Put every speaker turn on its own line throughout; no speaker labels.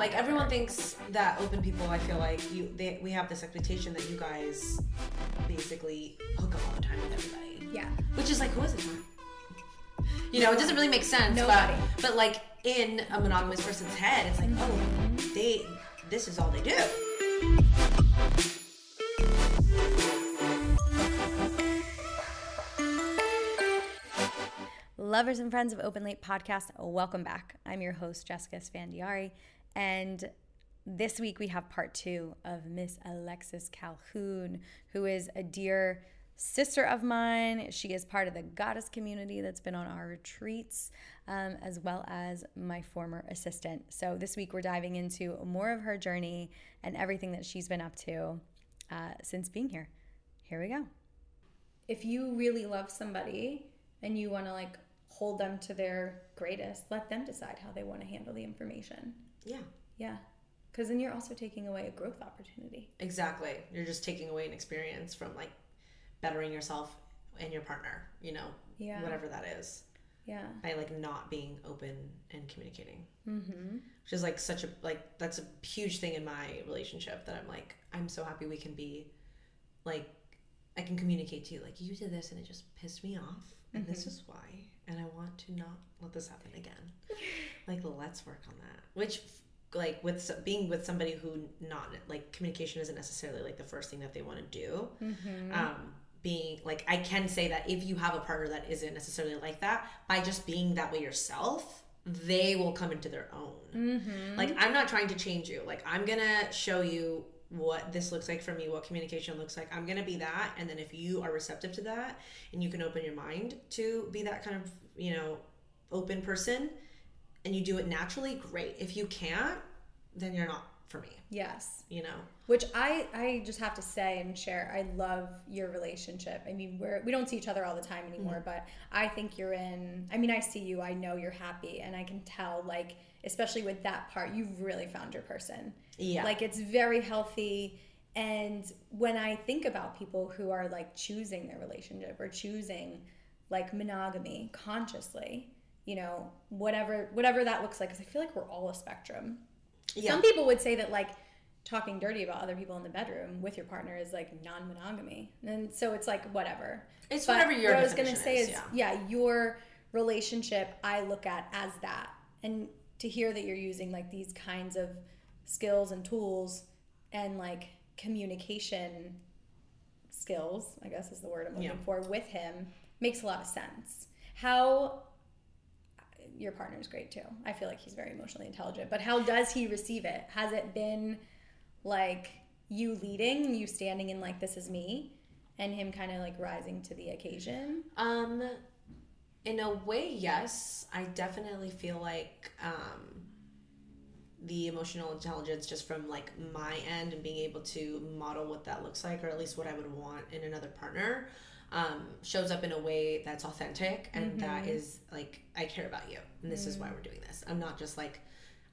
like everyone thinks that open people. I feel like you, they, we have this expectation that you guys basically hook up all the time with everybody.
Yeah.
Which is like, who is it? You know, it doesn't really make sense.
Nobody.
But, but like in a monogamous person's head, it's like, oh, they, this is all they do.
Lovers and friends of Open Late Podcast, welcome back. I'm your host, Jessica Esfandiary, and this week we have part two of Miss Alexys Calhoun, who is a dear sister of mine. She is part of the goddess community that's been on our retreats, um, as well as my former assistant. So this week we're diving into more of her journey and everything that she's been up to uh, since being here. Here we go. If you really love somebody and you want to like hold them to their greatest, let them decide how they want to handle the information.
Yeah,
Yeah. Because then you're also taking away a growth opportunity.
exactly. You're just taking away an experience from like bettering yourself and your partner, you know,
Yeah.
whatever that is.
Yeah.
by like not being open and communicating
Mm-hmm.
which is like such a like that's a huge thing in my relationship that i'm like i'm so happy we can be like i can communicate to you like you did this and it just pissed me off and this is why and i want to not let this happen again like let's work on that which like with s- being with somebody who not like communication isn't necessarily like the first thing that they want to do
Mm-hmm.
um being like i can say that if you have a partner that isn't necessarily like that by just being that way yourself they will come into their own
Mm-hmm.
like i'm not trying to change you like i'm gonna show you what this looks like for me what communication looks like i'm gonna be that and then if you are receptive to that and you can open your mind to be that kind of you know open person and you do it naturally great if you can't then you're not for me
Yes.
you know
Which I I just have to say and share. I love your relationship. I mean, we're we don't see each other all the time anymore, mm-hmm. but I think you're in. I mean, I see you. I know you're happy, and I can tell. Like, especially with that part, you've really found your person.
Yeah
Like, it's very healthy. And when I think about people who are like choosing their relationship or choosing like monogamy consciously, you know, whatever whatever that looks like, because I feel like we're all a spectrum.
yeah
Some people would say that like talking dirty about other people in the bedroom with your partner is like non-monogamy, and so it's like whatever.
It's
But
whatever your
what I was gonna say
is,
is,
yeah.
yeah, your relationship I look at as that, and to hear that you're using like these kinds of skills and tools and like communication skills, I guess is the word I'm looking
Yeah.
for, with him makes a lot of sense. How your partner's great too. I feel like he's very emotionally intelligent. But how does he receive it? Has it been like you leading, you standing in like this is me, and him kind of like rising to the occasion?
Um, in a way, yes. I definitely feel like um, the emotional intelligence, just from like my end, and being able to model what that looks like, or at least what I would want in another partner, um, shows up in a way that's authentic and mm-hmm. that is like I care about you, and this is why mm. we're doing this. I'm not just like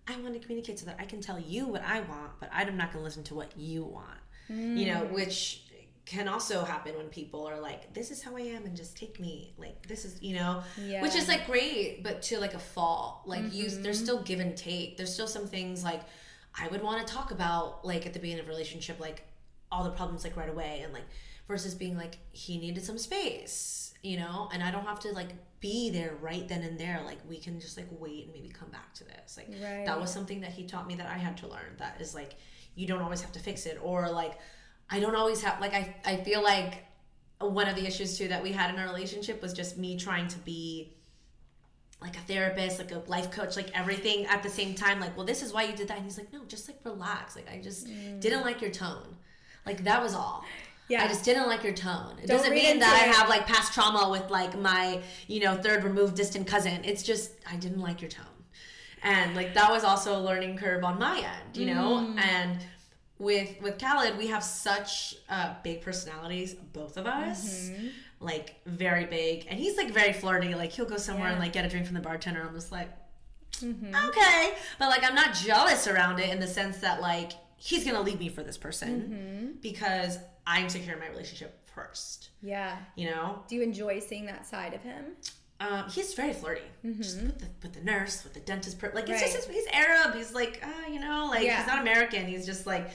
I want to communicate so that I can tell you what I want, but I'm not going to listen to what you want. You know, mm. which can also happen when people are like, "This is how I am," and just take me. Like this is, you know,
Yeah.
which is like great, but to like a fault. Like you, there's mm-hmm. still give and take. There's still some things like I would want to talk about, like at the beginning of a relationship, like all the problems like right away, and like versus being like he needed some space, you know, and I don't have to like be there right then and there. Like we can just like wait and maybe come back to this. Like that was something that he taught me that I had to learn. That is like you don't always have to fix it, or like I don't always have like I I feel like one of the issues too that we had in our relationship was just me trying to be like a therapist, like a life coach, like everything at the same time. Like, well, this is why you did that. And he's like, no, just like relax. Like, I just didn't like your tone. Like, that was all.
Yeah.
I just didn't like your tone. It
Don't
doesn't mean that
into
I have like past trauma with like my, you know, third removed distant cousin. It's just, I didn't like your tone. And like, that was also a learning curve on my end, you know?
Mm.
And, with with Khaled, we have such uh, big personalities, both of us,
Mm-hmm.
like very big, and he's like very flirty. Like he'll go somewhere and
Yeah. Mm-hmm.
like get a drink from the bartender. I'm just like, okay, but like I'm not jealous around it in the sense that like he's gonna leave me for this person
Mm-hmm.
because I'm secure in my relationship first.
Yeah.
You know,
Do you enjoy seeing that side of him?
Um, he's very flirty. Just with the, with the nurse, with the dentist. Like, he's
Right.
just, he's Arab. He's like, uh, you know, like,
Yeah.
he's not American. He's just like,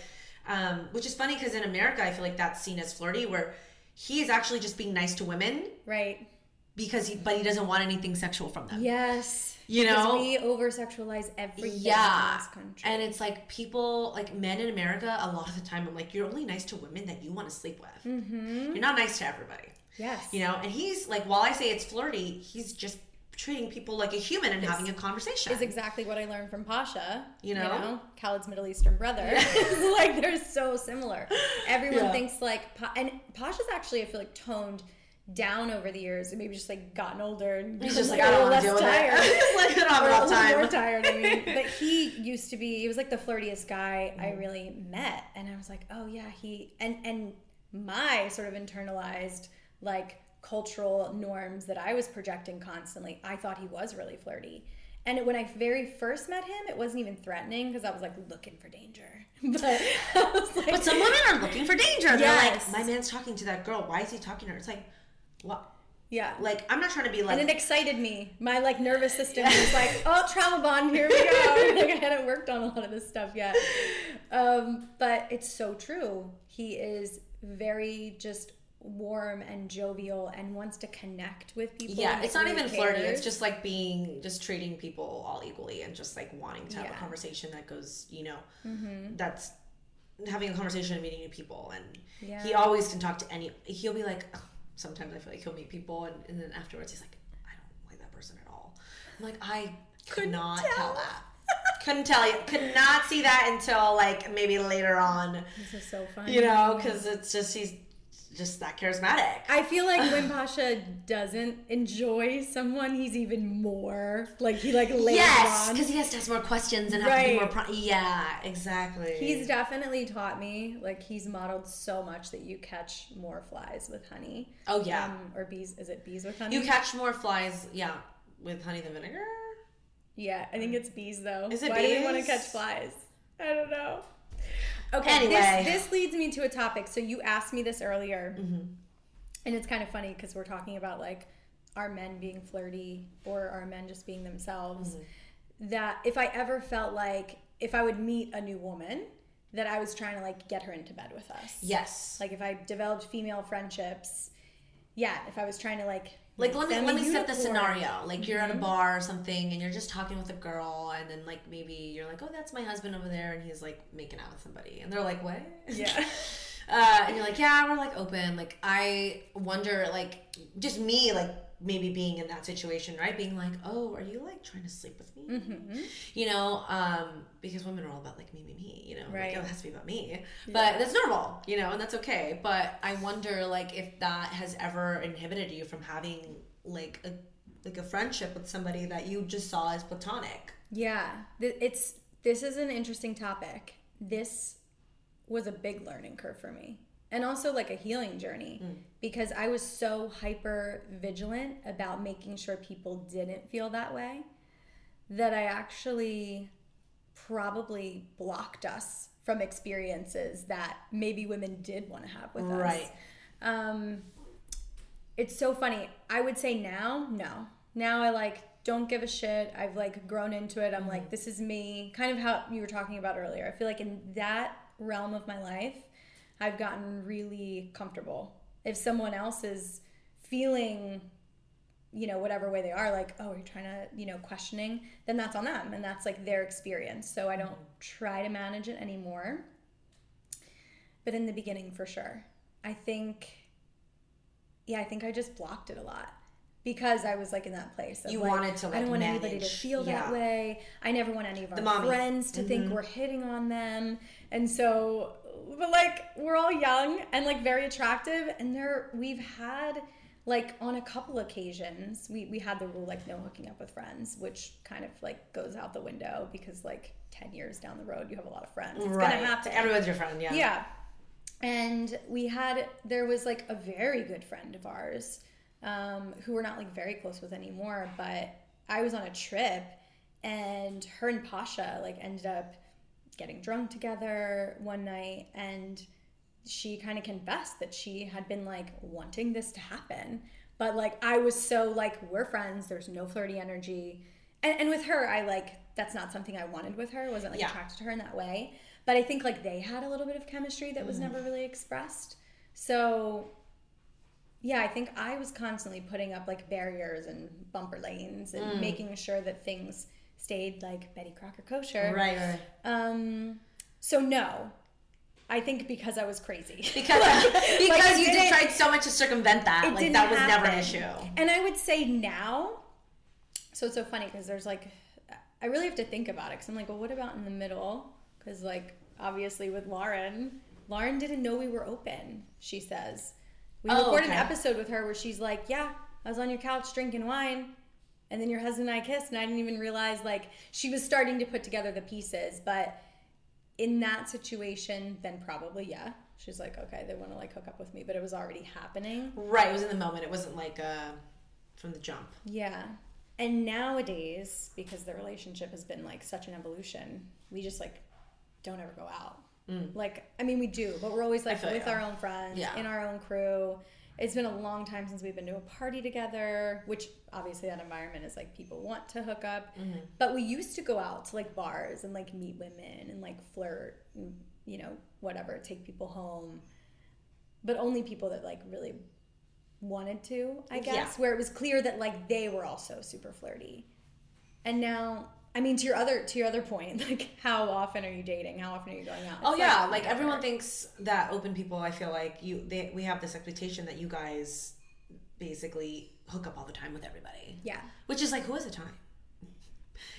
um, which is funny because in America, I feel like that's seen as flirty, where he is actually just being nice to women
Right.
because he, but he doesn't want anything sexual from them.
Yes.
You know?
we over sexualize everything
Yeah.
in this country.
And it's like people, like men in America, a lot of the time, I'm like, you're only nice to women that you want to sleep with.
mm-hmm.
You're not nice to everybody.
Yes.
You know? And he's like, while I say it's flirty, he's just treating people like a human and having a conversation.
is exactly what I learned from Pasha.
You know?
Khaled's Middle Eastern brother. like they're so similar. Everyone
Yeah.
thinks like, Pa- and Pasha's actually I feel like toned down over the years, and maybe just like gotten older and
He's just like, don't
little
want to deal with
tired.
He's like, I don't have
a little
time.
more tired. I mean, but he used to be. He was like the flirtiest guy
Mm-hmm.
I really met, and I was like, oh yeah, he and and my sort of internalized like cultural norms that I was projecting constantly. I thought he was really flirty. And when I very first met him, it wasn't even threatening because I was like looking for danger. But like,
But some women are looking for danger. They're like, my man's talking to that girl. Why is he talking to her? It's like, what?
yeah.
Like, I'm not trying to be like,
And it excited me. My like nervous system was like, "Oh, trauma bond, here we go." like I hadn't worked on a lot of this stuff yet, um, but it's so true. He is very just warm and jovial and wants to connect with people.
yeah, it's not even flirty. It's just like being, just treating people all equally and just like wanting to have
Yeah.
a conversation that goes, you know,
Mhm.
that's having a conversation and meeting new people. And
Yeah.
he always can talk to any, he'll be like, sometimes I feel like he'll meet people and, and then afterwards he's like, I don't like that person at all. I'm like, I could not
tell.
tell that. Couldn't tell you. Could not see that until like maybe later on,
This is so funny.
you know, because it's just he's just that charismatic.
I feel like when Pasha doesn't enjoy someone, he's even more like he like lays
yes,
on.
because he has to ask more questions and have to be more. Pro- yeah, exactly.
He's definitely taught me, like he's modeled so much that you catch more flies with honey.
oh yeah,
Um, or bees, is it bees with honey?
you catch more flies. Yeah, with honey than vinegar.
yeah, I think it's bees though.
Is it
Why do we want to catch flies? I don't know. Okay,
Anyway.
this, this leads me to a topic. So you asked me this earlier,
Mm-hmm.
and it's kind of funny because we're talking about like are men being flirty or are men just being themselves.
Mm-hmm.
That if I ever felt like if I would meet a new woman, that I was trying to like get her into bed with us.
Yes.
Like if I developed female friendships, yeah. If I was trying to like
Like let me
send
let me set the scenario. Like you're at a bar or something, and you're just talking with a girl, and then like maybe you're like, "Oh, that's my husband over there," and he's like making out with somebody, and they're like, "What?"
Yeah.
uh, and you're like, "Yeah, we're like open." Like I wonder, like just me, like maybe being in that situation, right? Being like, "Oh, are you like trying to sleep with me?"
Mm-hmm.
You know, um, because women are all about like me, me, me. You know,
Right.
like, oh, it has to be about me.
Yeah.
But that's normal, you know, and that's okay. But I wonder, like, if that has ever inhibited you from having like a like a friendship with somebody that you just saw as platonic.
Yeah, it's this is an interesting topic. This was a big learning curve for me, and also like a healing journey because I was so hyper vigilant about making sure people didn't feel that way that I actually probably blocked us from experiences that maybe women did want to have with us.
Right.
Um, it's so funny. I would say now, no. Now I like don't give a shit. I've like grown into it. I'm like, this is me. Kind of how you were talking about earlier. I feel like in that realm of my life, I've gotten really comfortable. If someone else is feeling, you know, whatever way they are, like, oh, you're trying to, you know, questioning, then that's on them and that's like their experience. So I don't try to manage it anymore. But in the beginning, for sure. I think yeah, I think I just blocked it a lot because I was like in that place. Of
You
like,
wanted to, Like, I
don't want anybody to
manage-
feel that way. I never want any of our friends to think
Mhm.
we're hitting on them. And so, but like we're all young and like very attractive, and there we've had like on a couple occasions we we had the rule like no hooking up with friends, which kind of like goes out the window because like ten years down the road you have a lot of friends. It's
right.
gonna happen.
Everyone's your friend. Yeah.
Yeah. And we had, there was like a very good friend of ours um, who we're not like very close with anymore, but I was on a trip and her and Pasha like ended up getting drunk together one night and she kind of confessed that she had been like wanting this to happen But like I was so like we're friends. There's no flirty energy, and, and with her, I like that's not something I wanted with her. I wasn't like
Yeah.
attracted to her in that way. But I think like they had a little bit of chemistry that was
Mm-hmm.
never really expressed. So yeah, I think I was constantly putting up like barriers and bumper lanes
Mm.
and making sure that things stayed like Betty Crocker kosher.
Right. right.
Um. So no, I think because I was crazy.
Because
Like,
because
it
you did tried so much to circumvent that.
it
Like
didn't
that was never an issue.
And I would say now, so it's so funny because there's like, I really have to think about it because I'm like, well, what about in the middle? Because like obviously with Lauren, Lauren didn't know we were open. She says we
Oh,
recorded
okay.
an episode with her where she's like, yeah, I was on your couch drinking wine. And then your husband and I kissed, and I didn't even realize like she was starting to put together the pieces. But in that situation, then probably yeah. She's like, okay, they want to like hook up with me, but it was already happening.
Right. It was in the moment. It wasn't like uh, from the jump.
Yeah. And nowadays, because the relationship has been like such an evolution, we just like don't ever go out. Like, I mean, we do, but we're always like with
you.
our own friends,
Yeah.
in our own crew. It's been a long time since we've been to a party together, which obviously that environment is like people want to hook up. Mm-hmm. But we used to go out to like bars and like meet women and like flirt and, you know, whatever, take people home. But only people that like really wanted to, I guess,
Yeah.
where it was clear that like they were also super flirty. And now, I mean, to your other to your other point, like how often are you dating? How often are you going out?
Oh yeah, like
never.
everyone thinks that open people. I feel like you they we have this expectation that you guys basically hook up all the time with everybody,
Yeah,
which is like who has the time?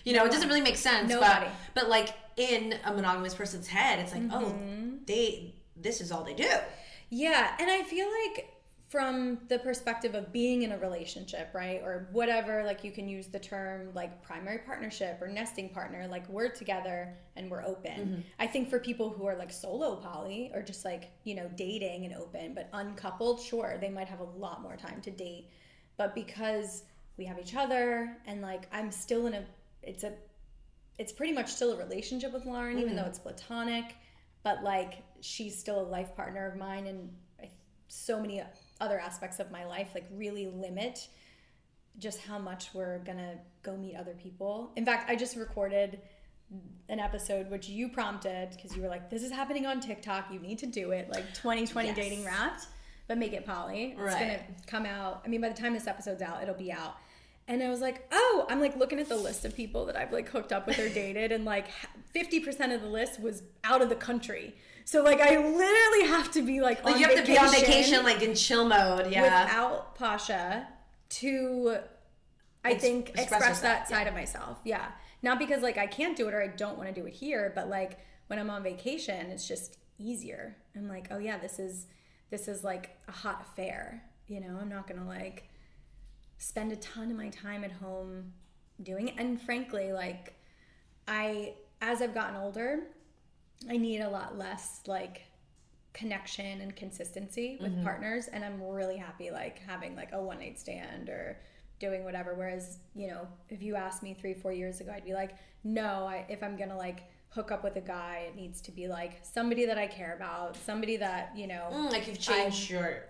You know, it doesn't really make sense.
Nobody.
But but like in a monogamous person's head, it's like oh
Mm-hmm.
they this is all they do.
yeah, and I feel like from the perspective of being in a relationship, right, or whatever, like you can use the term like primary partnership or nesting partner. Like we're together and we're open. Mm-hmm. I think for people who are like solo poly or just like you know dating and open, but uncoupled, sure, they might have a lot more time to date. But because we have each other and like I'm still in a it's a it's pretty much still a relationship with Lauren, even mm-hmm. though it's platonic. But like she's still a life partner of mine, and so many other aspects of my life like really limit just how much we're gonna go meet other people. In fact, I just recorded an episode which you prompted because you were like, "This is happening on TikTok. You need to do it." Like 2020
Yes.
dating wrapped, but make it poly. It's gonna come out. I mean, by the time this episode's out, it'll be out. And I was like, oh, I'm like looking at the list of people that I've like hooked up with or dated, and like 50% of the list was out of the country. So like I literally have to be like,
Like
on
you have to be on vacation, like in chill mode. Yeah.
without Pasha to, I
Ex-
think,
express
express,
yourself,
that side of myself. Yeah. Not because like I can't do it or I don't want to do it here, but like when I'm on vacation, it's just easier. I'm like, oh yeah, this is this is like a hot affair. You know, I'm not gonna like spend a ton of my time at home doing it. And frankly, like I as I've gotten older, I need a lot less like connection and consistency with
Mm-hmm.
partners and I'm really happy like having like a one night stand or doing whatever whereas you know if you asked me 3 4 years ago I'd be like no I, if I'm going to like hook up with a guy it needs to be like somebody that I care about somebody that you know
Mm, like you've changed your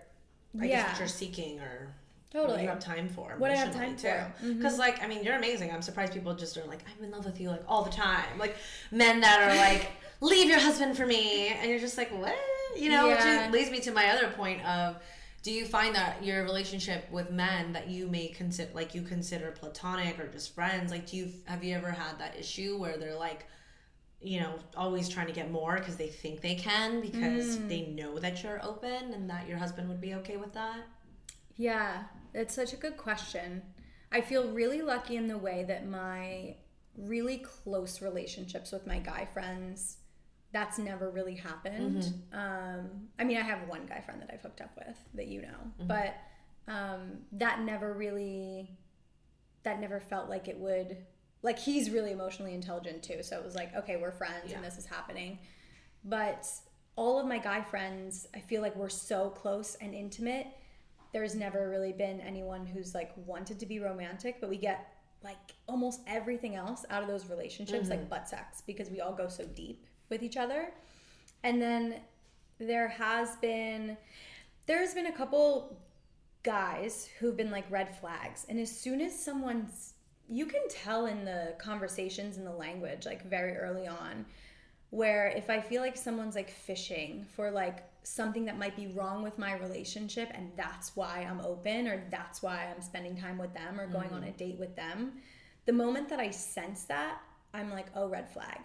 I guess
Yeah.
what you're seeking or
Totally.
you have time for.
What I have time for. Mm-hmm.
Because like I mean, you're amazing. I'm surprised people just are like, I'm in love with you like all the time. Like men that are like, leave your husband for me, and you're just like, what? You know,
Yeah.
which leads me to my other point of. Do you find that your relationship with men that you may consider like you consider platonic or just friends like do you have you ever had that issue where they're like you know always trying to get more because they think they can because
Mm.
they know that you're open and that your husband would be okay with that
Yeah, it's such a good question. I feel really lucky in the way that my really close relationships with my guy friends, that's never really happened. Um, I mean, I have one guy friend that I've hooked up with that you know, but um, that never really, that never felt like it would, like he's really emotionally intelligent too. So it was like, okay, we're friends
Yeah.
and this is happening. But all of my guy friends, I feel like we're so close and intimate there's never really been anyone who's like wanted to be romantic, but we get like almost everything else out of those relationships, like mm-hmm. butt sex, because we all go so deep with each other. And then there has been, there's been a couple guys who've been like red flags. And as soon as someone's, you can tell in the conversations and the language, like very early on, where if I feel like someone's like fishing for like something that might be wrong with my relationship and that's why I'm open or that's why I'm spending time with them or going on a mm-hmm. date with them, the moment that I sense that, I'm like, oh, red flag.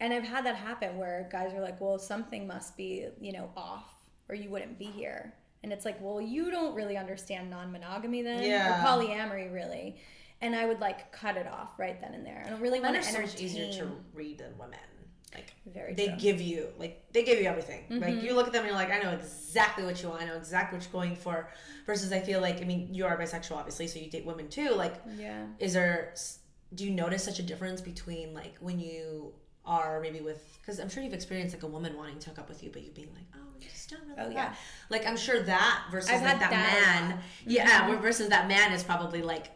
And I've had that happen where guys are like, well, something must be, you know, off or you wouldn't be here. And it's like, well, you don't really understand non monogamy then,
Yeah.
or polyamory really. And I would like cut it off right then and there. I don't really
Men
want
are
to
so much easier to read than women. Like
Very
they
true.
give you like they give you everything.
Mm-hmm.
Like you look at them and you're like, I know exactly what you want. I know exactly what you're going for. Versus, I feel like I mean, you are bisexual, obviously, so you date women too. Like,
yeah.
is there? Do you notice such a difference between like when you are maybe with? Because I'm sure you've experienced like a woman wanting to hook up with you, but you being like, oh, we just don't really.
Oh,
like
yeah.
that. Like I'm sure that versus
I've
like that,
that
man. Yeah, where versus that man is probably like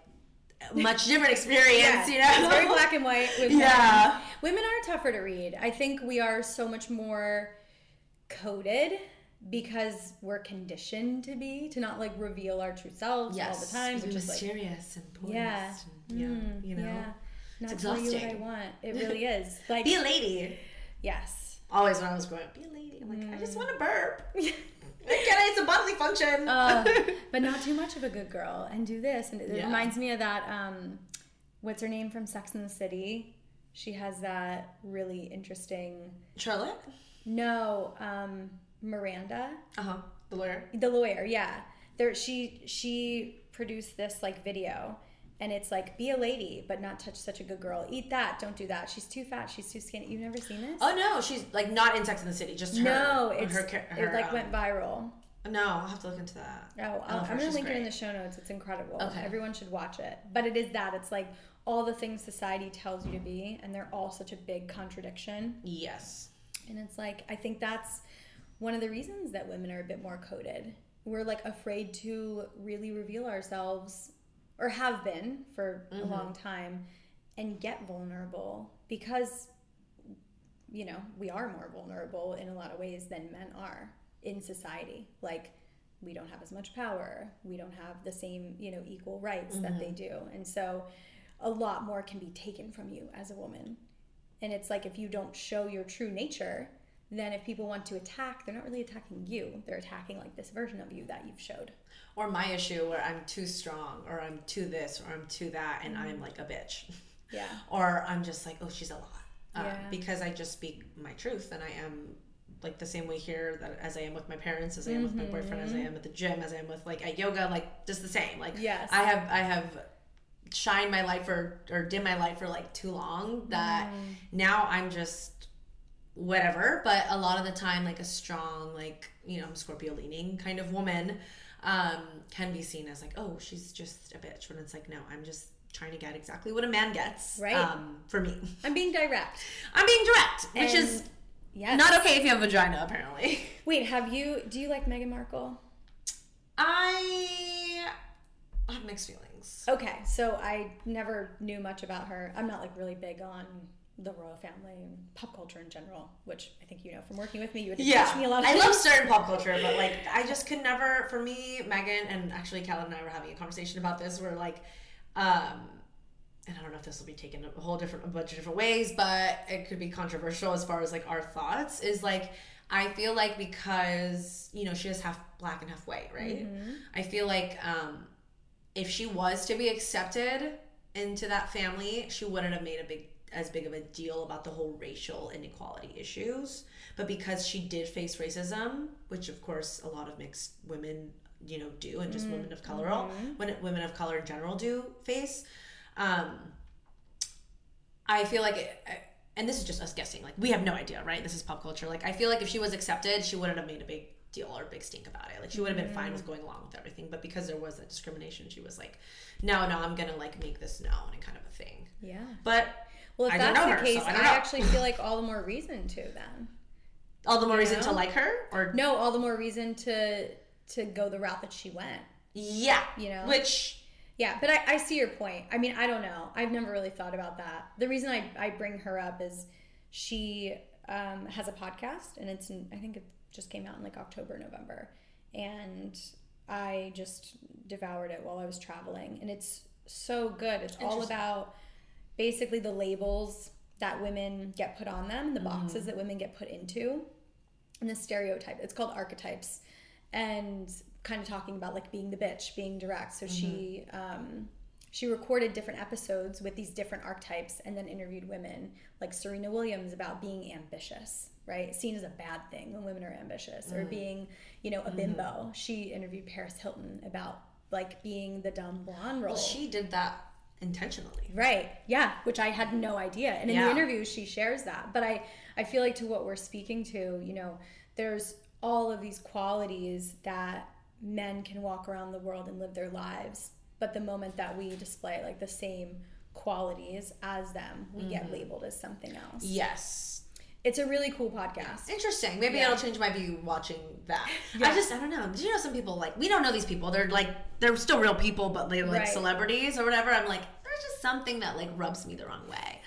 much different experience. You know,
It's very black and white. With
Yeah.
men. Women are tougher to read. I think we are so much more coded because we're conditioned to be to not like reveal our true selves all the time, which is like
mysterious and poised.
yeah,
and, yeah,
Mm,
you know,
yeah. Not
It's
tell you what I
exhausting.
want. It really is. Like
be a lady.
yes.
Always when I was growing up, be a lady. I'm like, I
Mm.
just want to burp. Can I? It's a bodily function.
Uh, but not too much of a good girl and do this and it
Yeah.
reminds me of that um what's her name from sex and the city she has that really interesting
Charlotte.
no um miranda
Uh huh. The lawyer.
the lawyer yeah there she she produced this like video and it's like be a lady but not touch such a good girl eat that don't do that she's too fat she's too skinny you've never seen this
Oh no, she's like not in Sex in the City. Just her.
no it's
her. her
it like
um,
went viral
No, I'll have to look into that.
Oh,
I
I'll,
love her.
I'm gonna link it in the show notes. It's incredible.
Okay.
Everyone should watch it. But it is that. It's like all the things society tells you to be, and they're all such a big contradiction.
Yes.
And it's like I think that's one of the reasons that women are a bit more coded. We're like afraid to really reveal ourselves, or have been for a mm-hmm. long time, and get vulnerable because you know we are more vulnerable in a lot of ways than men are in society. Like we don't have as much power. We don't have the same, you know, equal rights that they mm-hmm. do. And so a lot more can be taken from you as a woman. And it's like if you don't show your true nature, then if people want to attack, they're not really attacking you. They're attacking like this version of you that you've showed.
Or my issue where I'm too strong, or I'm too this, or I'm too that, and I'm mm-hmm. like a bitch.
Yeah.
or I'm just like, oh, she's a lot. Uh,
Yeah.
Because I just speak my truth, and I am like the same way here that as I am with my parents, as I am with my mm-hmm. boyfriend, as I am at the gym, as I am with like at yoga, like just the same. Like
Yes.
I have I have shined my light for or dim my light for like too long that mm. now I'm just whatever. But a lot of the time, like a strong, like you know, I'm Scorpio leaning kind of woman um, can be seen as like, oh, she's just a bitch. When it's like, no, I'm just trying to get exactly what a man gets.
Right.
Um, for me,
I'm being direct.
I'm being direct, which
And-
is
Yes.
not okay if you have a vagina, apparently.
Wait, have you do you like Meghan Markle?
I have mixed feelings.
Okay, so I never knew much about her. I'm not like really big on the royal family and pop culture in general, which I think you know from working with me. You to
Yeah,
teach me a lot of
I
things.
love certain pop culture, but like I just could never. For me, Meghan and actually Callan and I were having a conversation about this. Where like, um, and I don't know if this will be taken a whole different, a bunch of different ways, but it could be controversial as far as like our thoughts. Is like I feel like because you know she is half black and half white, right? I feel like um, if she was to be accepted into that family, she wouldn't have made a big as big of a deal about the whole racial inequality issues. But because she did face racism, which of course a lot of mixed women, you know, do, and just women of mm-hmm. color, all mm-hmm. when women of color in general do face, um, I feel like. It, and this is just us guessing. Like we have no idea, right? This is pop culture. Like I feel like if she was accepted, she wouldn't have made a big deal or a big stink about it. Like she would have been fine with mm-hmm. going along with everything. But because there was that discrimination, she was like, "No, no, I'm gonna like make this known and kind of a thing."
Yeah.
But
Well, if
I
that's the
her,
case,
so I
I, actually feel like all the more reason to then.
all the more reason
know?
to like her, or
No, all the more reason to to go the route that she went.
yeah,
You know?
which
Yeah, but I, I see your point. I mean, I don't know. I've never really thought about that. The reason I, I bring her up is she um, has a podcast, and it's in, I think it just came out in like October, November, and I just devoured it while I was traveling, and it's so good. It's all about basically the labels that women get put on them, the mm-hmm. boxes that women get put into, and the stereotype. It's called archetypes, and kind of talking about like being the bitch, being direct. So she mm-hmm. um, she recorded different episodes with these different archetypes, and then interviewed women like Serena Williams about being ambitious. Right, seen as a bad thing when women are ambitious, or mm-hmm. being, you know, a bimbo. She interviewed Paris Hilton about like being the dumb blonde role.
Well, she did that intentionally.
Right. Yeah, which I had no idea. And in the interview she shares that. But I I feel like to what we're speaking to, you know, there's all of these qualities that men can walk around the world and live their lives, but the moment that we display like the same qualities as them, we get mm-hmm. labeled as something else.
Yes.
It's a really cool podcast.
Interesting. Maybe
Yeah.
it'll change my view watching that.
Yeah.
I just I don't know. Did you know some people like we don't know these people. They're like they're still real people, but they're like
Right.
celebrities or whatever. I'm like, there's just something that like rubs me the wrong way.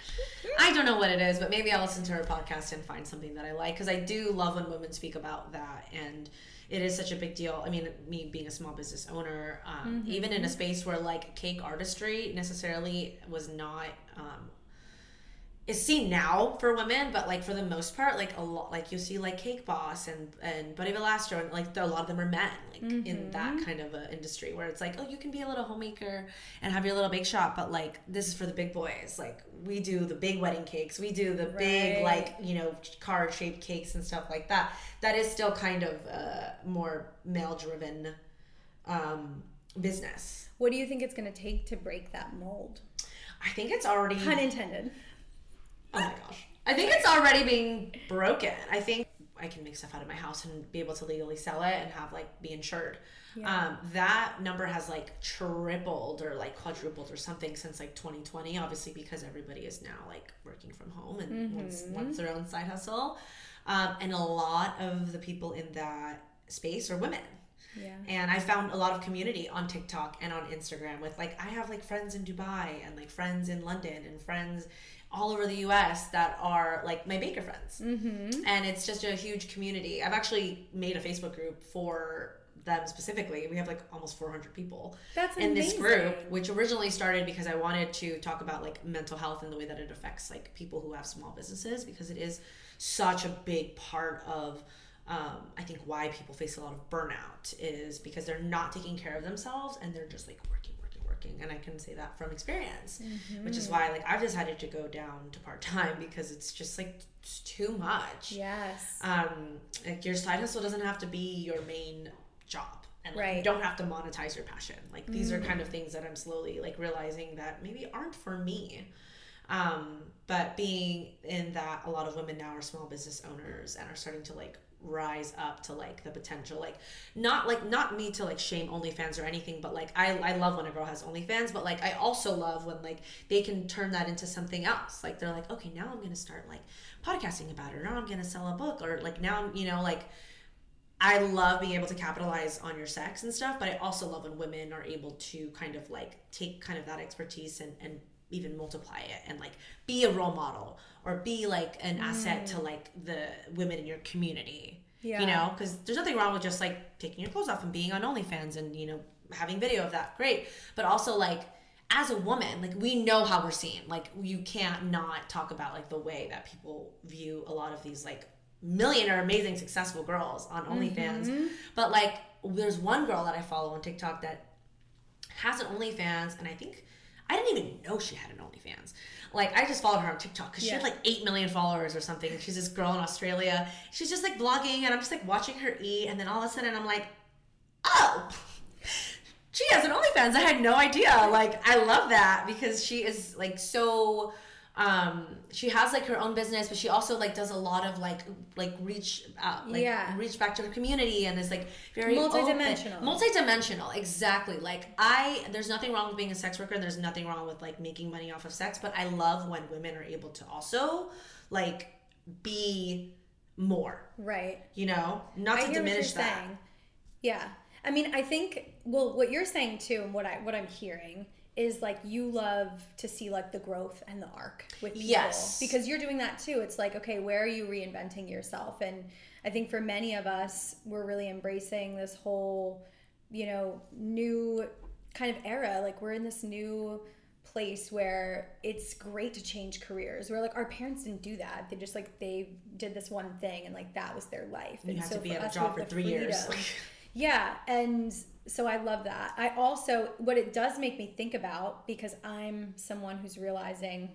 I don't know what it is, but maybe I'll listen to her podcast and find something that I like because I do love when women speak about that and it is such a big deal. I mean, me being a small business owner, um, even in a space where like cake artistry necessarily was not um, is seen now for women, but like for the most part, like a lot, like you see like Cake Boss and and Buddy Valastro, and like a lot of them are men, like in that kind of a industry where it's like, oh, you can be a little homemaker and have your little bake shop, but like this is for the big boys. Like we do the big wedding cakes, we do the big like you know card shaped cakes and stuff like that. That is still kind of a more male driven um, business.
What do you think it's going to take to break that mold?
I think it's already
Pun intended.
Oh my gosh. I think it's already being broken. I think I can make stuff out of my house and be able to legally sell it and have like be insured. Um, that number has like tripled or like quadrupled or something since like 2020. Obviously, because everybody is now like working from home and wants, wants their own side hustle. Um, and a lot of the people in that space are women.
Yeah.
And I found a lot of community on TikTok and on Instagram with like I have like friends in Dubai and like friends in London and friends all over the US that are like my baker friends. Mm-hmm. And it's just a huge community. I've actually made a Facebook group for them specifically. We have like almost 400 people
That's
in this group, which originally started because I wanted to talk about like mental health and the way that it affects like people who have small businesses because it is such a big part of um, I think why people face a lot of burnout is because they're not taking care of themselves and they're just like working, working, working. And I can say that from experience, which is why like I've decided to go down to part time because it's just like it's too much.
Yes.
Um, like your side hustle doesn't have to be your main job. And like, you
Right.
don't have to monetize your passion. Like these are kind of things that I'm slowly like realizing that maybe aren't for me. Um, but being in that a lot of women now are small business owners and are starting to like rise up to like the potential like not like not me to like shame OnlyFans or anything but like I, I love when a girl has OnlyFans but like I also love when like they can turn that into something else. Like they're like okay now I'm gonna start like podcasting about it or now I'm gonna sell a book or like now you know like I love being able to capitalize on your sex and stuff, but I also love when women are able to kind of like take kind of that expertise and, and even multiply it and like be a role model or be like an asset to mm. like the women in your community.
Yeah.
You know, because there's nothing wrong with just like taking your clothes off and being on OnlyFans and, you know, having video of that. Great. But also like, as a woman, like we know how we're seen. Like you can't not talk about like the way that people view a lot of these like millionaire, amazing, successful girls on OnlyFans. Mm-hmm. But like, there's one girl that I follow on TikTok that has an OnlyFans, and I think I didn't even know she had an OnlyFans. Like, I just followed her on TikTok because she had like eight million followers or something. She's this girl in Australia. She's just like vlogging, and I'm just like watching her eat, and then all of a sudden I'm like, oh. She has an OnlyFans. I had no idea. Like, I love that because she is like so um she has like her own business but she also like does a lot of like like reach out like
Yeah.
reach back to her community and is like very
Multidimensional.
open. multidimensional exactly like i there's nothing wrong with being a sex worker and there's nothing wrong with like making money off of sex but i love when women are able to also like be more
Right.
you know not
I
to diminish that
saying. Yeah. I mean, I think well, what you're saying too, and what I what I'm hearing is like you love to see like the growth and the arc with people
Yes.
because you're doing that too. It's like okay, where are you reinventing yourself? And I think for many of us, we're really embracing this whole you know, new kind of era. Like we're in this new place where it's great to change careers. Where like our parents didn't do that. They just like they did this one thing and like that was their life.
You
and
have to be at a job for three years.
Yeah, and so I love that. I also what it does make me think about because I'm someone who's realizing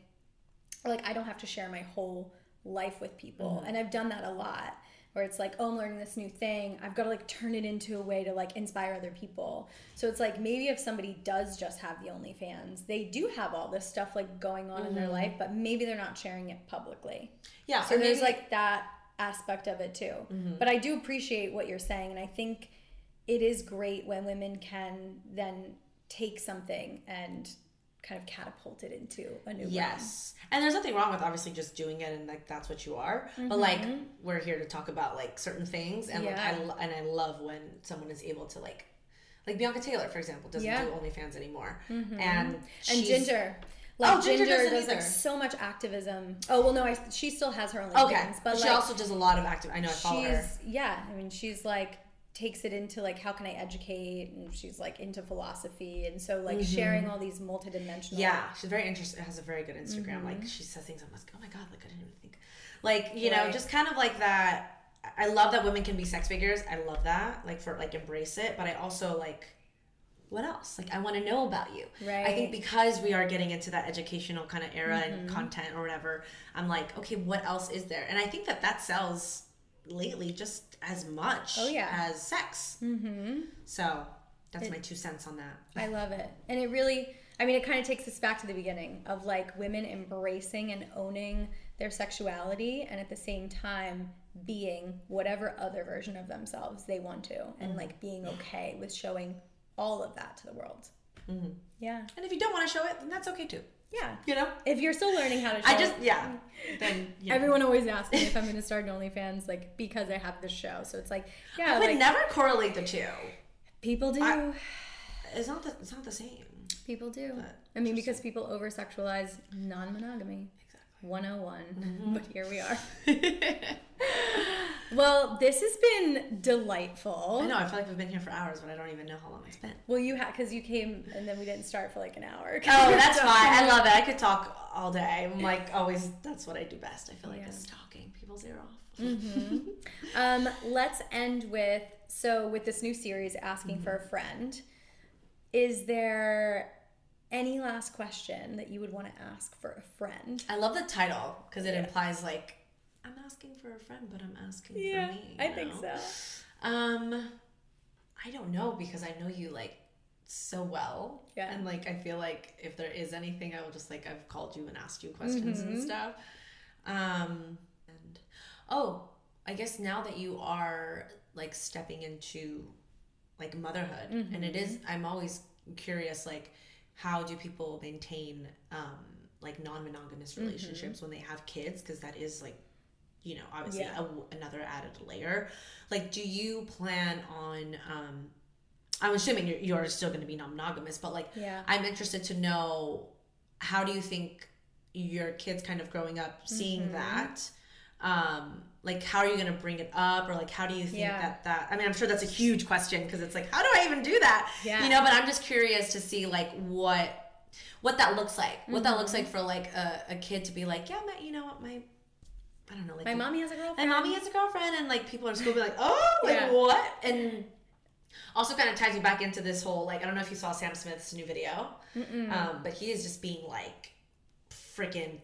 like I don't have to share my whole life with people.
Mm-hmm.
And I've done that a lot where it's like, oh, I'm learning this new thing. I've got to like turn it into a way to like inspire other people. So it's like maybe if somebody does just have the OnlyFans, they do have all this stuff like going on in their life, but maybe they're not sharing it publicly.
yeah.
So there's
maybe-
like that aspect of it too.
Mm-hmm.
But I do appreciate what you're saying, and I think it is great when women can then take something and kind of catapult it into a new
Yes. And there's nothing wrong with obviously just doing it and like that's what you are. But like we're here to talk about like certain things and like I
Mm-hmm.
Lo- and I love when someone is able to like like Bianca Taylor for example doesn't
Yeah. Mm-hmm.
do OnlyFans anymore. And
and Ginger. Like
Oh, Ginger
Ginger,
doesn't
like so much activism. Oh well, no, I, she still has her own
Okay.
things, but
she
like
also does a lot of active I know I follow her.
yeah. I mean, she's like takes it into like how can I educate, and she's like into philosophy, and so like sharing all these multidimensional.
Mm-hmm. Yeah, she's very interesting. Has a very good Instagram. Like she says things. I'm like, oh my god, like I didn't even think. Like you know,
Mm-hmm.
Just kind of like that. I love that women can be sex figures. I love that. Like for like embrace it. But I also like, what else? Like I want to know about you.
Right.
I think because we are getting into that educational kind of era and content or whatever, I'm like, okay, what else is there? And I think that that sells lately just as much.
Oh, yeah.
as sex. Mm-hmm. So that's my two cents on that.
I love it. And it really, I mean, it kind of takes us back to the beginning of like women embracing and owning their sexuality and at the same time being whatever other version of themselves they want to
Mm-hmm.
and like being okay with showing all of that to the world.
Mm-hmm.
Yeah.
And if you don't want to show it, then that's okay too.
Yeah.
You know.
If you're still learning how to show
I just yeah. Then you know.
Everyone always asks me if I'm going to start an OnlyFans, like because I have this show. So it's like, yeah,
I would
like
never correlate the two.
people do.
I- It's not the it's not the same.
people do. I mean, because people over sexualize non monogamy.
Exactly.
101.
Mm-hmm.
But here we are. Well, this has been delightful.
I know. I feel like we've been here for hours, but I don't even know how long it's been.
Well, you had because you came and then we didn't start for like an hour.
Oh, that's fine. I love it. I could talk all day. I'm like always. That's what I do best. I feel like
Yeah.
is talking people's ear off.
Um, let's end with so with this new series, asking for
Mm-hmm.
a friend. Is there any last question that you would want to ask for a friend?
I love the title because it implies like I'm asking for a friend, but I'm asking for me.
I
you
think so.
Um, I don't know because I know you like so well.
Yeah.
And like I feel like if there is anything, I will just like I've called you and asked you questions
Mm-hmm.
and stuff. Um, and oh, I guess now that you are like stepping into like motherhood, and it is, I'm always curious like how do people maintain um like non-monogamous relationships when they have kids because that is like you know obviously
Yeah.
a, another added layer like do you plan on um i'm assuming you're, you're still going to be non-monogamous but like
Yeah.
i'm interested to know how do you think your kids kind of growing up seeing
Mm-hmm.
that um like how are you going to bring it up or like how do you think
Yeah.
that that i mean i'm sure that's a huge question because it's like how do i even do that
Yeah.
you know but i'm just curious to see like what what that looks like what that
Mm-hmm.
looks like for like a, a kid to be like yeah my, you know what my i don't know like
My mommy has a girlfriend.
my mommy has a girlfriend and like people in school be like oh like
Yeah.
what and also kind of ties you back into this whole like i don't know if you saw sam smith's new video um, but he is just being like freaking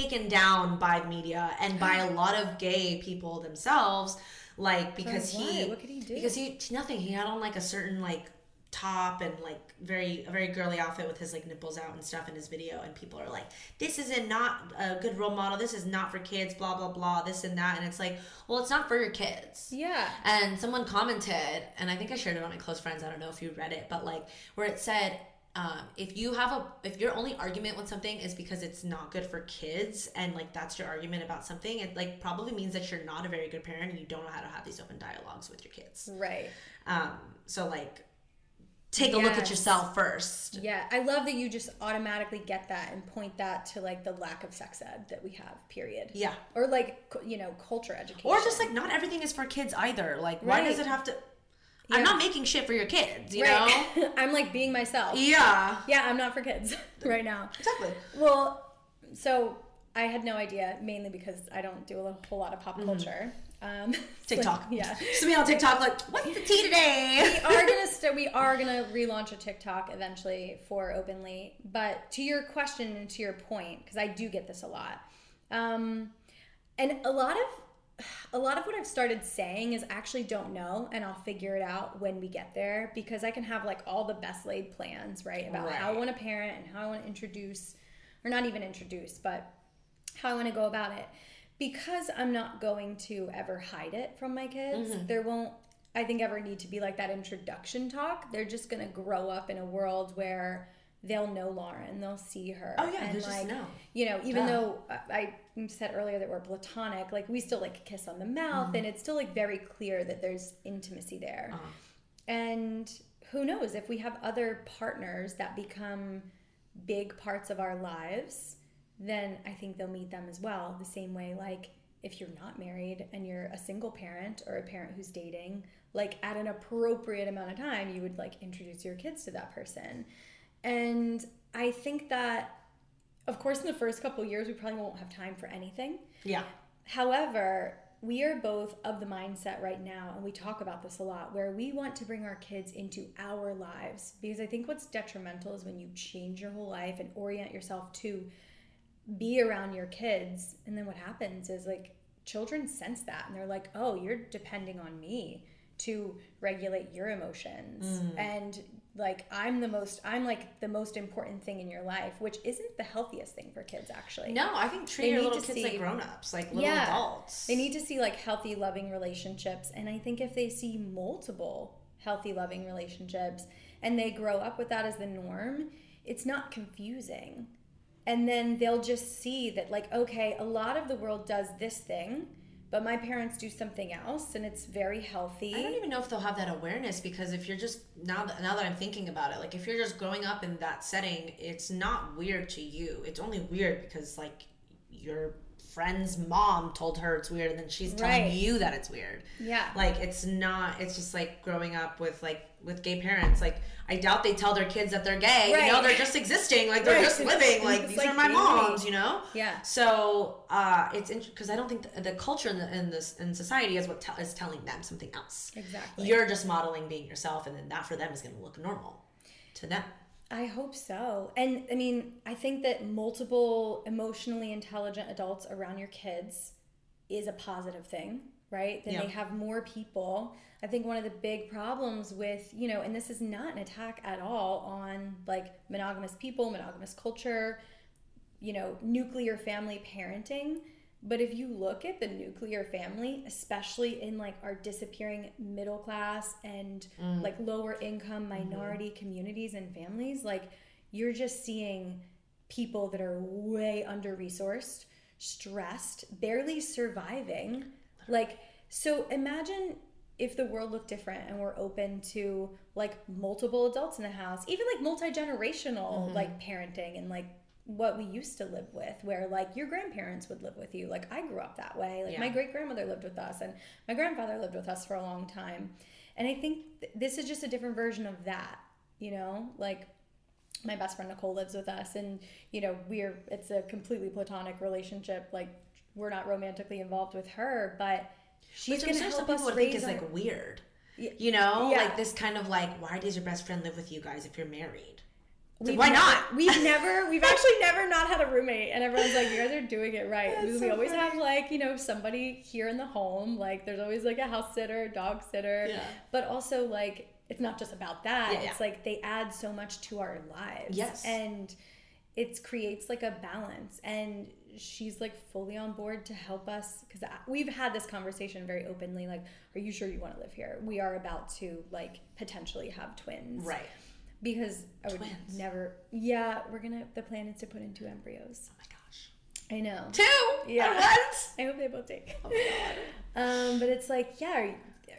taken down by the media and by a lot of gay people themselves like because he
What? Could he do?
because he nothing. He had on like a certain like top and like very a very girly outfit with his like nipples out and stuff in his video and people are like this isn't not a good role model. This is not for kids blah blah blah this and that. And it's like well it's not for your kids.
Yeah.
and someone commented and i think i shared it on my close friends. I don't know if you read it but like where it said um, if you have a if your only argument with something is because it's not good for kids and like that's your argument about something it like probably means that you're not a very good parent and you don't know how to have these open dialogues with your kids
Right.
um so like take a look at yourself first
Yeah, I love that you just automatically get that and point that to like the lack of sex ed that we have. Period.
yeah
Or like you know culture education.
or just like not everything is for kids either like why does it have to I'm not making shit for your kids, you
right.
know?
I'm like being myself.
Yeah.
Yeah, I'm not for kids right now.
Exactly.
Well, so I had no idea, mainly because I don't do a whole lot of pop culture. Um,
Mm-hmm. TikTok.
like- yeah.
So me on TikTok, like, what's the tea today?
we are gonna st- we are gonna relaunch a TikTok eventually for Open Late. But to your question and to your point, because I do get this a lot, um, and a lot of a lot of what I've started saying is actually don't know, and I'll figure it out when we get there because I can have like all the best laid plans, right, about how I want to parent and how I want to introduce, or not even introduce, but how I want to go about it. Because I'm not going to ever hide it from my kids,
Mm-hmm.
there won't, I think, ever need to be like that introduction talk. They're just going to grow up in a world where they'll know Lauren, they'll see her.
Oh, yeah,
and like,
know.
You know, even
Duh.
though I I said earlier that we're platonic, like we still like kiss on the mouth,
Mm-hmm.
and it's still like very clear that there's intimacy there.
Uh-huh.
And who knows if we have other partners that become big parts of our lives, then I think they'll meet them as well. The same way, like if you're not married and you're a single parent or a parent who's dating, like at an appropriate amount of time, you would like introduce your kids to that person. And I think that, of course, in the first couple of years, we probably won't have time for anything.
Yeah.
However, we are both of the mindset right now, and we talk about this a lot, where we want to bring our kids into our lives. Because I think what's detrimental is when you change your whole life and orient yourself to be around your kids. And then what happens is like children sense that and they're like, oh, you're depending on me to regulate your emotions. Mm. And like, I'm the most, I'm like the most important thing in your life, which isn't the healthiest thing for kids, actually.
No, I think treat
They
your little
to
kids
see-
like grown ups, like little
Yeah.
adults.
They need to see like healthy, loving relationships. And I think if they see multiple healthy, loving relationships and they grow up with that as the norm, it's not confusing. And then they'll just see that, like, okay, a lot of the world does this thing, but my parents do something else and it's very healthy.
I don't even know if they'll have that awareness because if you're just now that now that I'm thinking about it, like if you're just growing up in that setting, it's not weird to you. It's only weird because like your friend's mom told her it's weird and then she's telling
Right.
you that it's weird.
Yeah.
Like it's not it's just like growing up with like with gay parents. Like I doubt they tell their kids that they're gay. You know, they're just existing. Like they're
Right.
just living. Like
It's
these
like
are my moms, you know?
Yeah.
So uh, it's because I don't think the, the culture in, the, in this in society is what te- is telling them something else.
Exactly.
You're just modeling being yourself, and then that for them is going to look normal to them.
I hope so. And I mean, I think that multiple emotionally intelligent adults around your kids is a positive thing, right? Then
Yeah.
they have more people. I think one of the big problems with, you know, and this is not an attack at all on like monogamous people, monogamous culture, you know, nuclear family parenting. But if you look at the nuclear family, especially in like our disappearing middle class and mm. like lower income mm-hmm. minority communities and families, like you're just seeing people that are way under resourced, stressed, barely surviving. Like, so imagine if the world looked different and we're open to like multiple adults in the house, even like multi generational mm-hmm. like parenting and like what we used to live with, where like your grandparents would live with you. Like I grew up that way. Like
Yeah.
my great grandmother lived with us and my grandfather lived with us for a long time. And I think th- this is just a different version of that, you know? Like my best friend Nicole lives with us and you know, we're it's a completely platonic relationship. Like we're not romantically involved with her, but she's going to help us
would
raise
think is
our-
like weird. You know,
Yeah.
like this kind of like, why does your best friend live with you guys if you're married?
We've
why
never-
not?
We've never, we've actually never not had a roommate, and everyone's like, "You guys are doing it right."
That's
we
so
always
funny.
have like, you know, somebody here in the home. Like, there's always like a house sitter, dog sitter,
Yeah.
but also like, it's not just about that.
Yeah,
it's like they add so much to our lives.
Yes.
and it creates like a balance. And she's like fully on board to help us because we've had this conversation very openly. Like, are you sure you want to live here? We are about to like potentially have twins,
Right.
Because I would
Twins.
never. Yeah, we're gonna. The plan is to put in two embryos.
Oh my gosh.
I know.
Two.
Yeah.
At once.
I hope they both take.
Oh my god.
Um, but it's like, yeah, are you,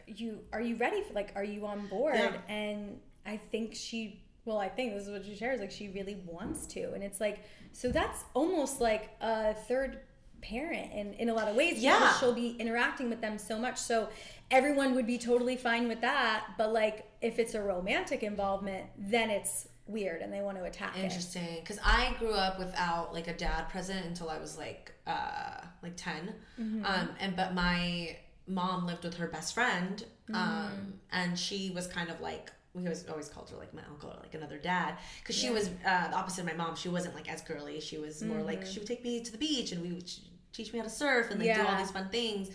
you are you ready for like, are you on board?
Yeah.
And I think she. Well, I think this is what she shares. Like, she really wants to, and it's like, so that's almost like a third parent in, in a lot of ways
Yeah.
she'll be interacting with them so much so everyone would be totally fine with that but like if it's a romantic involvement then it's weird and they want to attack
Interesting, because I grew up without like a dad present until I was like uh like 10
Mm-hmm.
um, and but my mom lived with her best friend, um,
Mm.
and she was kind of like we always always called her like my uncle or like another dad because she was uh, the opposite of my mom. She wasn't like as girly. She was more like she would take me to the beach and we would teach me how to surf and like do all
Mm-hmm.
These fun things.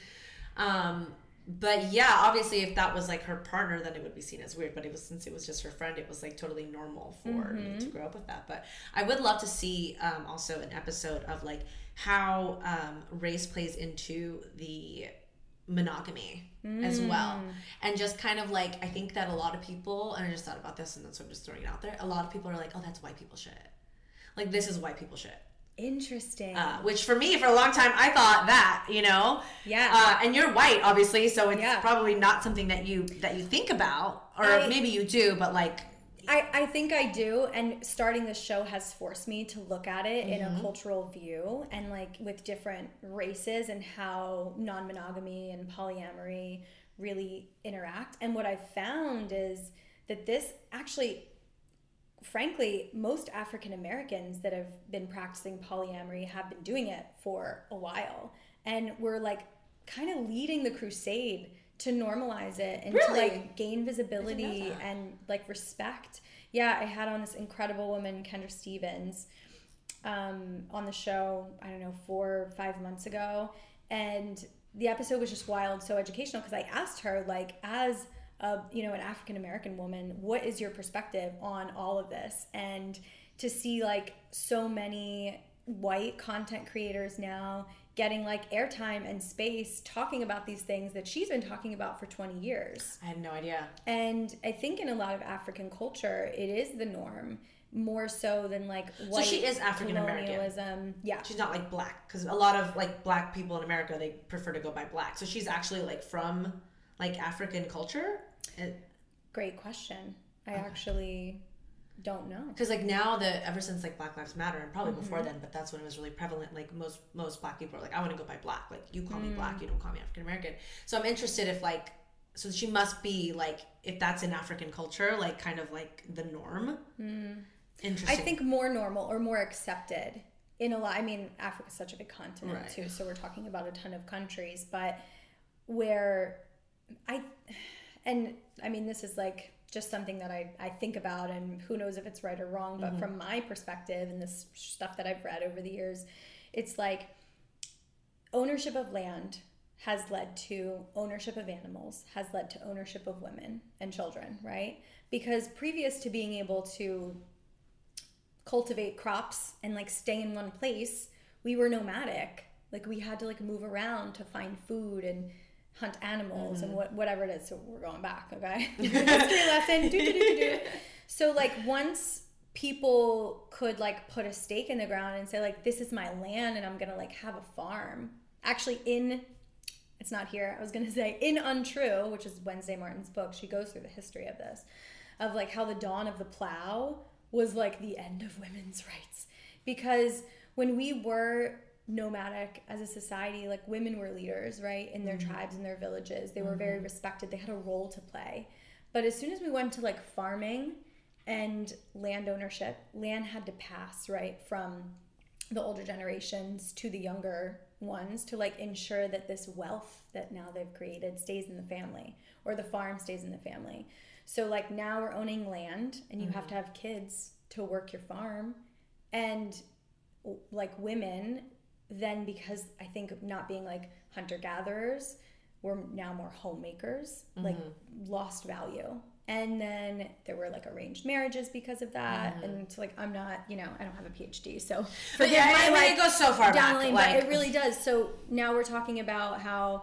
Um, but yeah, obviously, if that was like her partner, then it would be seen as weird. But it was since it was just her friend, it was like totally normal for
Mm-hmm.
me to grow up with that. But I would love to see um, also an episode of like how um, race plays into the monogamy as well,
Mm.
and just kind of like I think that a lot of people, and I just thought about this, and that's why I'm just throwing it out there. A lot of people are like, "Oh, that's white people shit." Like this is white people shit.
Interesting
Uh, which for me, for a long time, I thought that you know.
Yeah.
Uh, and you're white, obviously, so it's
Yeah.
probably not something that you that you think about, or
I-
maybe you do, but like,
I, I think I do, and starting this show has forced me to look at it in a cultural view and like with different races and how non monogamy and polyamory really interact. And what I've found is that this actually, frankly, most African Americans that have been practicing polyamory have been doing it for a while. And we're like kind of leading the crusade to normalize it and to like gain visibility and like respect. Yeah, I had on this incredible woman, Kendra Stevens, um, on the show, I don't know, four or five months ago. And the episode was just wild, so educational because I asked her, like, as a, you know, an African American woman, what is your perspective on all of this? And to see like so many white content creators now getting like airtime and space talking about these things that she's been talking about for 20 years.
I had no idea.
And I think in a lot of African culture, it is the norm more so than like white
she is African American.
colonialism. Yeah.
She's not like black because a lot of like black people in America they prefer to go by black. So she's actually like from like African culture.
Great question. I actually don't know.
Because like now that ever since like Black Lives Matter and probably before
Mm-hmm.
then, but that's when it was really prevalent. Like most most black people are like, I want to go by black. Like you call me
Mm.
black, you don't call me African American. So I'm interested if like so she must be like if that's in African culture, like kind of like the norm.
Mm. I think more normal or more accepted in a lot. I mean, Africa's such a big continent
Right.
too, so we're talking about a ton of countries, but where I, and I mean, this is like just something that I, I think about, and who knows if it's right or wrong, but mm-hmm. from my perspective and this stuff that I've read over the years, it's like ownership of land has led to ownership of animals, has led to ownership of women and children, right? Because previous to being able to cultivate crops and like stay in one place, we were nomadic. Like we had to like move around to find food and hunt animals and mm-hmm. what whatever it is. So we're going back, okay? History lesson. Do, do, do, do, do. So like once people could like put a stake in the ground and say like this is my land and I'm gonna like have a farm. Actually in it's not here. I was gonna say in Untrue, which is Wednesday Martin's book, she goes through the history of this, of like how the dawn of the plow was like the end of women's rights. Because when we were nomadic as a society, like women were leaders, right? In their mm-hmm. tribes, and their villages. They were very mm-hmm. respected. They had a role to play. But as soon as we went to like farming and land ownership, land had to pass, right, from the older generations to the younger ones to like ensure that this wealth that now they've created stays in the family or the farm stays in the family. So like now we're owning land and you have mm-hmm. to have kids to work your farm and like women then because I think not being like hunter gatherers we're now more homemakers like mm-hmm. lost value and then there were like arranged marriages because of that mm-hmm. and so like i'm not you know i don't have a phd so
But yeah,
my,
I mean,
like,
it goes so far
down
back.
lane,
like,
but it really does. So now we're talking about how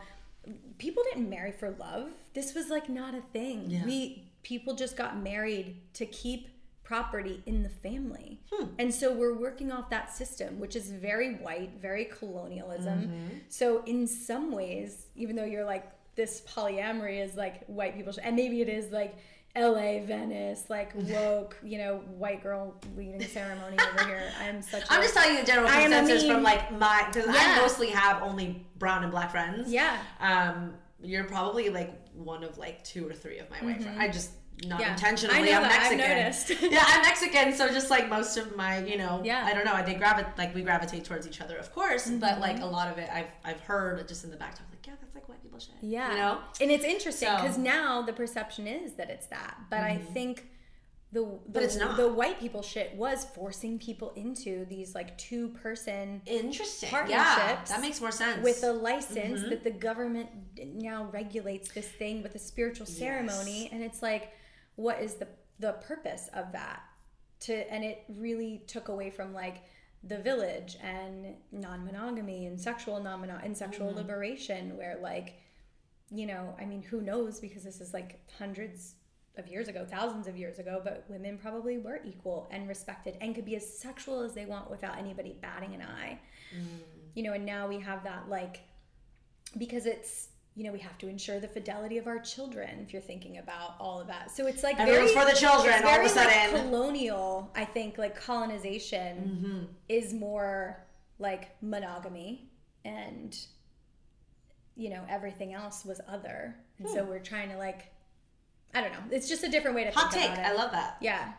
people didn't marry for love. This was like not a thing.
Yeah.
We people just got married to keep property in the family.
Hmm.
And so we're working off that system, which is very white, very colonialism.
Mm-hmm.
So in some ways, even though you're like this polyamory is like white people, and maybe it is like LA, Venice, like woke, you know, white girl leading ceremony over here. I'm such.
I'm
a,
just telling you the general
I
consensus
meme.
from like my because
Yeah.
I mostly have only brown and black friends.
Yeah.
Um, you're probably like one of like two or three of my white friends. I just not
Mm-hmm. Yeah.
intentionally.
I know
am
that. I've
Mexican.
noticed.
yeah, I'm Mexican, so just like most of my, you know,
Yeah.
I don't know. They gravitate like we gravitate towards each other, of course, but
Mm-hmm.
like a lot of it, I've I've heard just in the back talk, like yeah, that's like white people shit.
Yeah.
you know.
And it's interesting
So- Mm-hmm.
because now the perception is that it's that. But I think the, the
But it's not.
the white people shit was forcing people into these like two person
Interesting. Yeah,
Partnerships
that makes more sense.
with a license
Mm-hmm.
that the government now regulates this thing with a spiritual ceremony and it's like what is the the purpose of that? To and it really took away from like the village and non-monogamy and sexual non and sexual
Mm-hmm.
liberation where like you know i mean who knows? Because this is like hundreds of years ago thousands of years ago but women probably were equal and respected and could be as sexual as they want without anybody batting an eye. You know and now we have that like because it's you know we have to ensure the fidelity of our children if you're thinking about all of that so it's like
Everyone's
very
for the children all of a
very, like,
sudden.
colonial i think like colonization
Mm-hmm.
is more like monogamy and you know everything else was other and so we're trying to like i don't know it's just a different way to
Hmm. hot
think
take.
about it
I love that.
yeah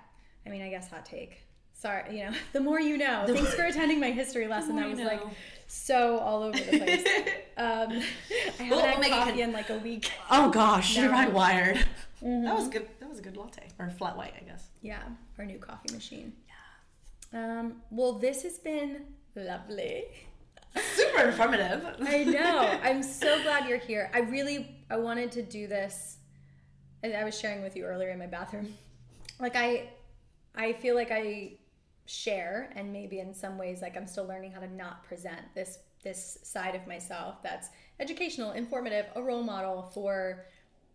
i mean i guess hot take sorry you know the more you know thanks for attending my history lesson that was like so all over the place um i haven't
We'll-
had coffee in like a week
Oh gosh,
No.
you're right wired.
Mm-hmm.
That was good. That was a good latte or flat white, I guess.
yeah our new coffee machine um well this has been lovely
Super informative.
I know. I'm so glad you're here. I really I wanted to do this and I was sharing with you earlier in my bathroom. Like I I feel like I share and maybe in some ways like I'm still learning how to not present this this side of myself that's educational, informative, a role model for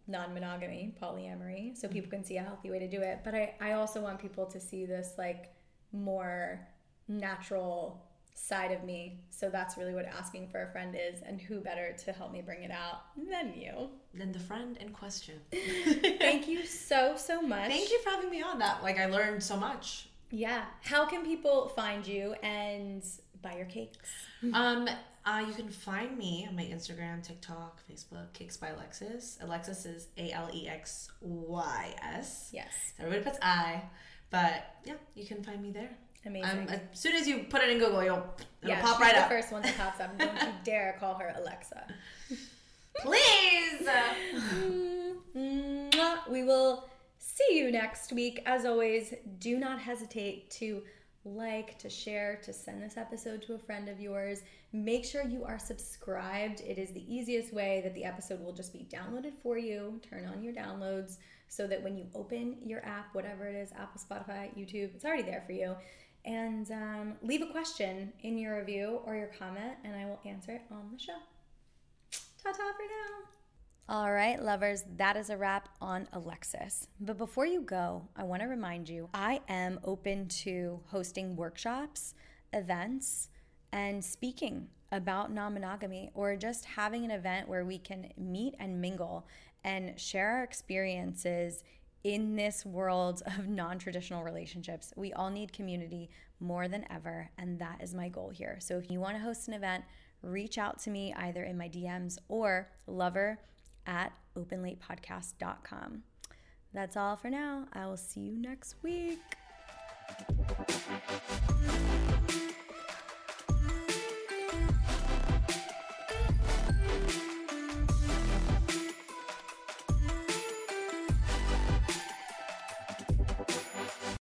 non-monogamy, polyamory, so mm-hmm. people can see a healthy way to do it. But I I also want people to see this like more natural side of me. So that's really what asking for a friend is, and who better to help me bring it out than you.
Than the friend in question.
Thank you so so much.
Thank you for having me on that. Like I learned so much.
Yeah. How can people find you and buy your cakes?
Um, uh, you can find me on my Instagram, TikTok, Facebook, Cakes by Alexys. Alexys is A L E X Y S.
Yes.
Everybody puts I, but yeah, you can find me there.
Amazing.
Um, as soon as you put it in Google, you'll it'll
yeah,
pop right
the
up.
first one that pops up. Don't you dare call her Alexa.
Please.
We will see you next week. As always, do not hesitate to like, to share, to send this episode to a friend of yours. Make sure you are subscribed. It is the easiest way that the episode will just be downloaded for you. Turn on your downloads so that when you open your app, whatever it is Apple, Spotify, YouTube it's already there for you. And um, leave a question in your review or your comment, and I will answer it on the show. Ta ta for now. All right, lovers, that is a wrap on Alexys. But before you go, I want to remind you I am open to hosting workshops, events, and speaking about non monogamy or just having an event where we can meet and mingle and share our experiences in this world of non traditional relationships. We all need community more than ever, and that is my goal here. So if you want to host an event, reach out to me either in my DMs or lover at openlatepodcast.com. That's all for now. I will see you next week.